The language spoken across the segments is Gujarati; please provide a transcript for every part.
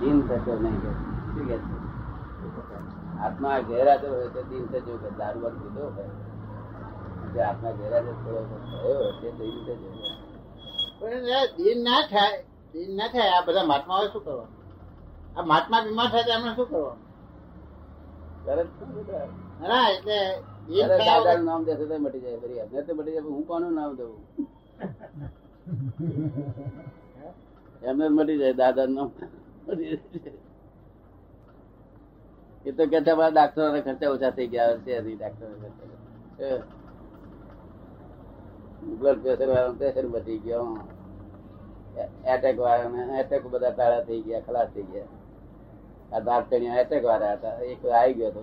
દિન થતો નહીં કે શું કે છે? આત્મા ગેરહાજર હોય તો દિન થજો કે દારૂ બારૂ પીધો હોય. જે આત્મા ગેરહાજર થોડો થયો હોય તે દિન થજો પણ દિન ના થાય દિન ના થાય આ બધા મહાત્માઓએ શું કરવાનું? આ મહાત્મા બીમાર થાય તો એમને શું કરવાનું? તરત શું ના એટલે દાદાનું નામ દેશે તો મટી જાય બરી અમને તો મટી જાય હું કોનું નામ દઉં? એમને મટી જાય દાદાનું નામ. એ તો કે છે મારા ડાક્ટરો ખર્ચા ઓછા થઈ ગયા છે ડાક્ટરો બ્લડ પ્રેશર વાળા પ્રેશર વધી ગયો એટેક વાળા એટેક બધા તાળા થઈ ગયા, ખલાસ થઈ ગયા. આ દાંતણિયા એટેક વાળા હતા. એક આવી ગયો હતો.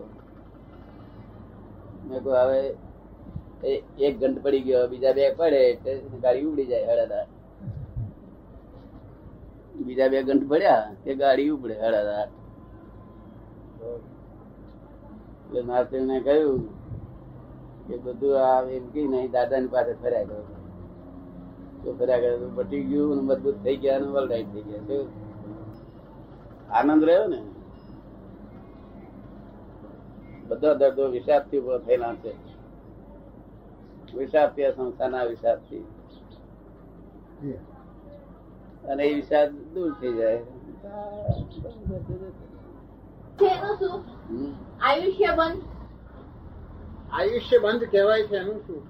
મેં કહ્યું, હવે એક ઘંટ પડી ગયો, બીજા બે પડે ગાડી ઉડી જાય હળાદાર. બીજા બે ઘંટ પડ્યા કે ગાડી ઉપડે હળાદાર એટલે નારસિંહને કહ્યું કે બધું આ એમ કઈ નહીં, દાદાની પાસે ફર્યા કરો. તો ફર્યા કરે તો પટી ગયું મજબૂત થઈ ગયા અને વલરાઈટ થઈ ગયા. શું આનંદ રહ્યો ને? બધા દર્દો વિષાદથી ઊભો થયેલા છે. વિષાદથી આ સંસ્થાના વિષાદથી. અને એ વિષાદ દૂર થઈ જાય. એનું. આયુષ્ય બંધ. આયુષ્ય બંધ કહેવાય છે એનું શું?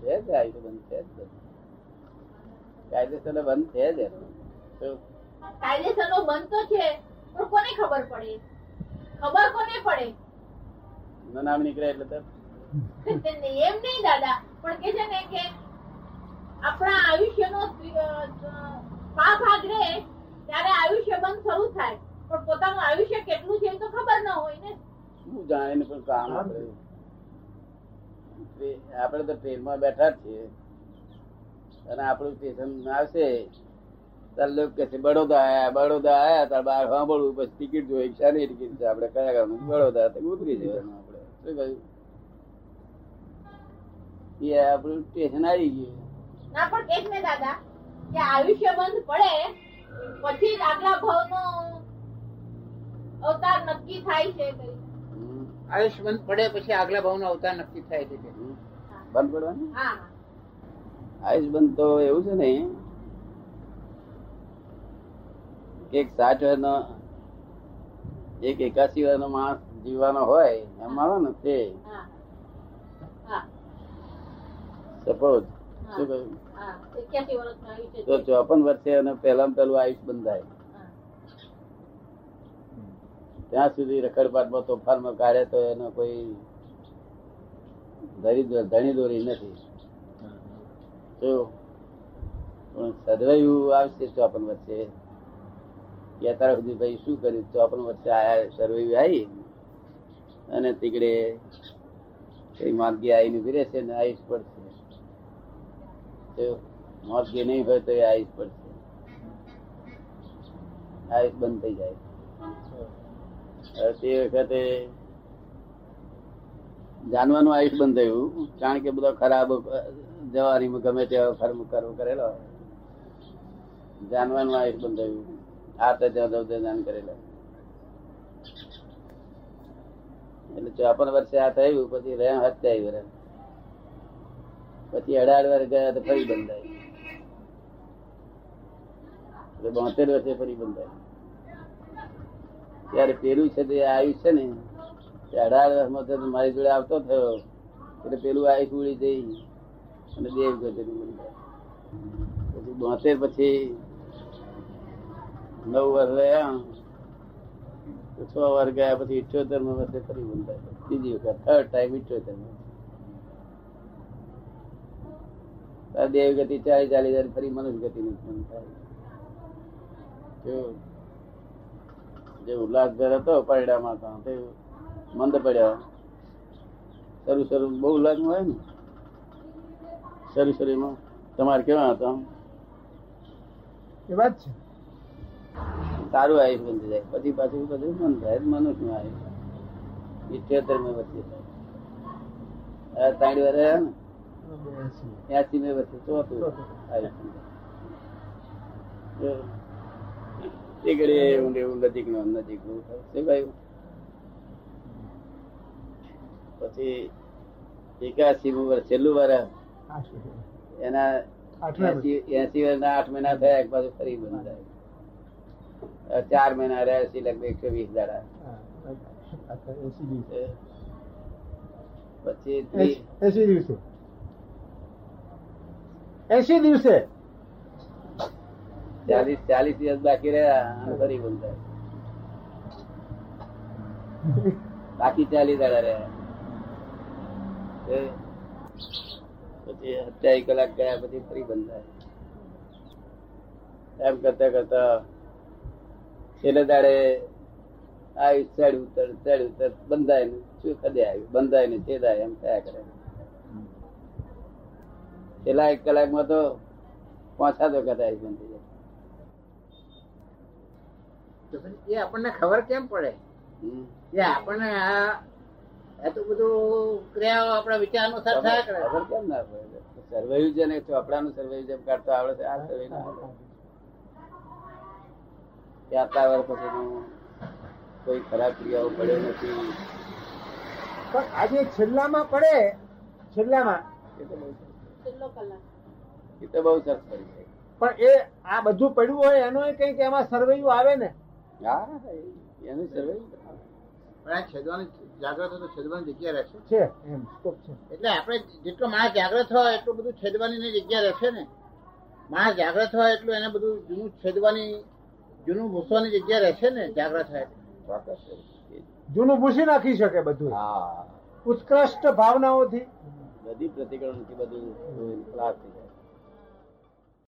છે જ આયુષ્ય બંધ છે જ કાયદેસર બંધ છે જ કાયદેસર નો બંધ તો છે પણ કોને ખબર પડે? ખબર કોને પડે? નું નામ નીકળે એટલે તો. એમ નહીં દાદા. પણ કે છે ને કે આપણા આયુષ્યનો પા ભાગ રહે ત્યારે આયુષ્ય બંધ શરૂ થાય પણ પોતાનું આયુષ્ય કેટલું છે એ તો ખબર ન હોય ને જાણે પણ કામ આપણે તો ટ્રેન ટ્રેનમાં બેઠા જ છીએ. અને આપણું સ્ટેશન આવશે. ત્યારે લોકો કે છે બડોદા આયા બડોદા આયા. તાર બહાર સાંભળવું પછી ટિકિટ જોઈએ શાની ટિકિટ છે આપણે કયા ગામનું? બડોદા તો ઉતરી જવાનું આપણે. શું કહ્યું? એ આપણું સ્ટેશન આવી ગયું. ના પણ કે ને દાદા. કે આયુષ્ય બંધ પડે પછી આગલા ભાવનો અવતાર નક્કી થાય છે આયુષ્ય બંધ પડે પછી આગલા ભાવનો અવતાર નક્કી થાય છે કે બંધ પડવાનું? આયુષ બંધ તો એવું છે ને કે એક સાઠ વર્ષનો એક એકાસી વર્ષનો માણસ જીવવાનો હોય એમ આવે ને તે. હા. હા. સપોઝ શું કહ્યું? તો ચોપન વર્ષે અને પહેલા પહેલું આયુષ બંધાય હા. ત્યાં સુધી રખડપાટમાં તોફાનમાં કાઢે તો એનો કોઈ ધરી ધણી દોરી નથી. તો પણ સદવાયું આવશે ચોપન વચ્ચે. કે અત્યાર સુધી ભાઈ શું કર્યું? ચોપન વચ્ચે આયા સર્વૈયું આવી. અને તીકડે કઈ માંદગી આવીને ઊભી રહેશે ને આવીશ પડશે. તો નહીં હોય તો એ આવીશ પડશે. આયુષ બંધ થઈ જાય. તે વખતે જાનવાનું આયુષ બંધ થયું, કારણ કે બધો ખરાબ જવાની ગમે તેવા ફર્મ કરવો કરેલો જાનવાનું આયુષ બંધ થયું. આ તો દાન કરેલા. એટલે ચોપન વર્ષે આ થયું, પછી રહ્યા હત્યાવી વર્ષ પછી અઢાર વર્ષ ગયા તો ફરી બંધાય એટલે બોતેર વર્ષે ફરી બંધાય ત્યારે પેલું છે તે આયુષ છે ને, તે અઢાર વર્ષમાં મારી જોડે આવતો થયો. એટલે પેલું આયુષ ઉડી જઈ અને દેવ બંધાય પછી બોતેર પછી નવ વર્ષ રહ્યા. છ વાર ગયા પછી ઇઠ્યોતેરમાં વર્ષે ફરી બંધાય બીજી વખત થર્ડ ટાઈમ ઇઠ્યોતેર દેવ ગતિ ચાલી ચાલી ફરી મનુષ્ય ગતિ નું થાય? જે ઉલ્લાસભેર હતો પરડામાં હતા તે મંદ પડ્યો. શરૂ શરૂ બહુ ઉલ્લાસ હોય ને? શરૂ શરૂમાં. તમારે કેવા હતા એ વાત છે. સારું આયુષ બંધ જાય. પછી પાછું બધું મન થાય મનુષ્યનું આયુષ. ઇઠ્યોતેર મેં વચ્ચે હવે ત્રણ વાર રહ્યા ને? એસી. મેં વચ્ચે ચોથું આયુષ. તે ઘડીએ એવું ને એવું નજીકનું નજીકનું શું પછી એકાસી વર્ષ છેલ્લું વર્ષ. એના એસી એસી વર્ષના આઠ મહિના થયા એક પાછું ફરી ચાર મહિના રહ્યા એસી લગભગ એકસો વીસ દાડા. એસી દિવસે. પછી એસી દિવસે. એસી દિવસે? ચાલીસ ચાલીસ દિવસ બાકી રહ્યા ફરી થાય. બાકી ચાલીસ દાડા રહ્યા. પછી સત્યાવીસ કલાક ગયા, પછી ફરી બંધાય એમ કરતા કરતા છેલ્લે દાડે આવી ચડ ઉતર ચડ ઉતર બંધાય ને શું કદે આવ્યું? બંધાય ને છેદાય એમ થયા કરે. છેલ્લા એક કલાકમાં તો પહોંચા તો કદાચ બંધ થઈ જાય. તો એ આપણને ખબર કેમ પડે. એ આપણને આ આ તો બધું ક્રિયાઓ આપણા વિચાર અનુસાર થયા કરે. ખબર કેમ ના પડે? સર્વેયું છે ને ચોપડાનું સર્વેયું જેમ કાઢતો આવડે છે આ સર્વે ના આવડે. કે આટલા વર્ષ પછીનું કોઈ ખરાબ ક્રિયાઓ પડે નથી. પણ આજે છેલ્લામાં પડે છેલ્લામાં. એ તો બહુ સરસ. એ તો બહુ સરસ પડી જાય પણ એ આ બધું પડ્યું હોય એનો કંઈક એમાં સર્વૈયું આવે ને. હા એનું પણ આ છેદવાની જાગ્રત તો છેદવાની જગ્યા રહેશે. છે એમ સ્કોપ છે. એટલે આપણે જેટલો માણસ જાગ્રત હોય એટલું બધું છેદવાની ની જગ્યા રહેશે ને? માણસ જાગ્રત હોય એટલું એને બધું જૂનું છેદવાની જૂનું ભૂસવાની જગ્યા રહેશે ને જાગ્રત હોય એટલે. ચોક્કસ જૂનું ભૂસી નાખી શકે બધું. હા. ઉત્કૃષ્ટ ભાવનાઓથી. બધી પ્રતિક્રમણથી બધું ખલાસ થઈ જાય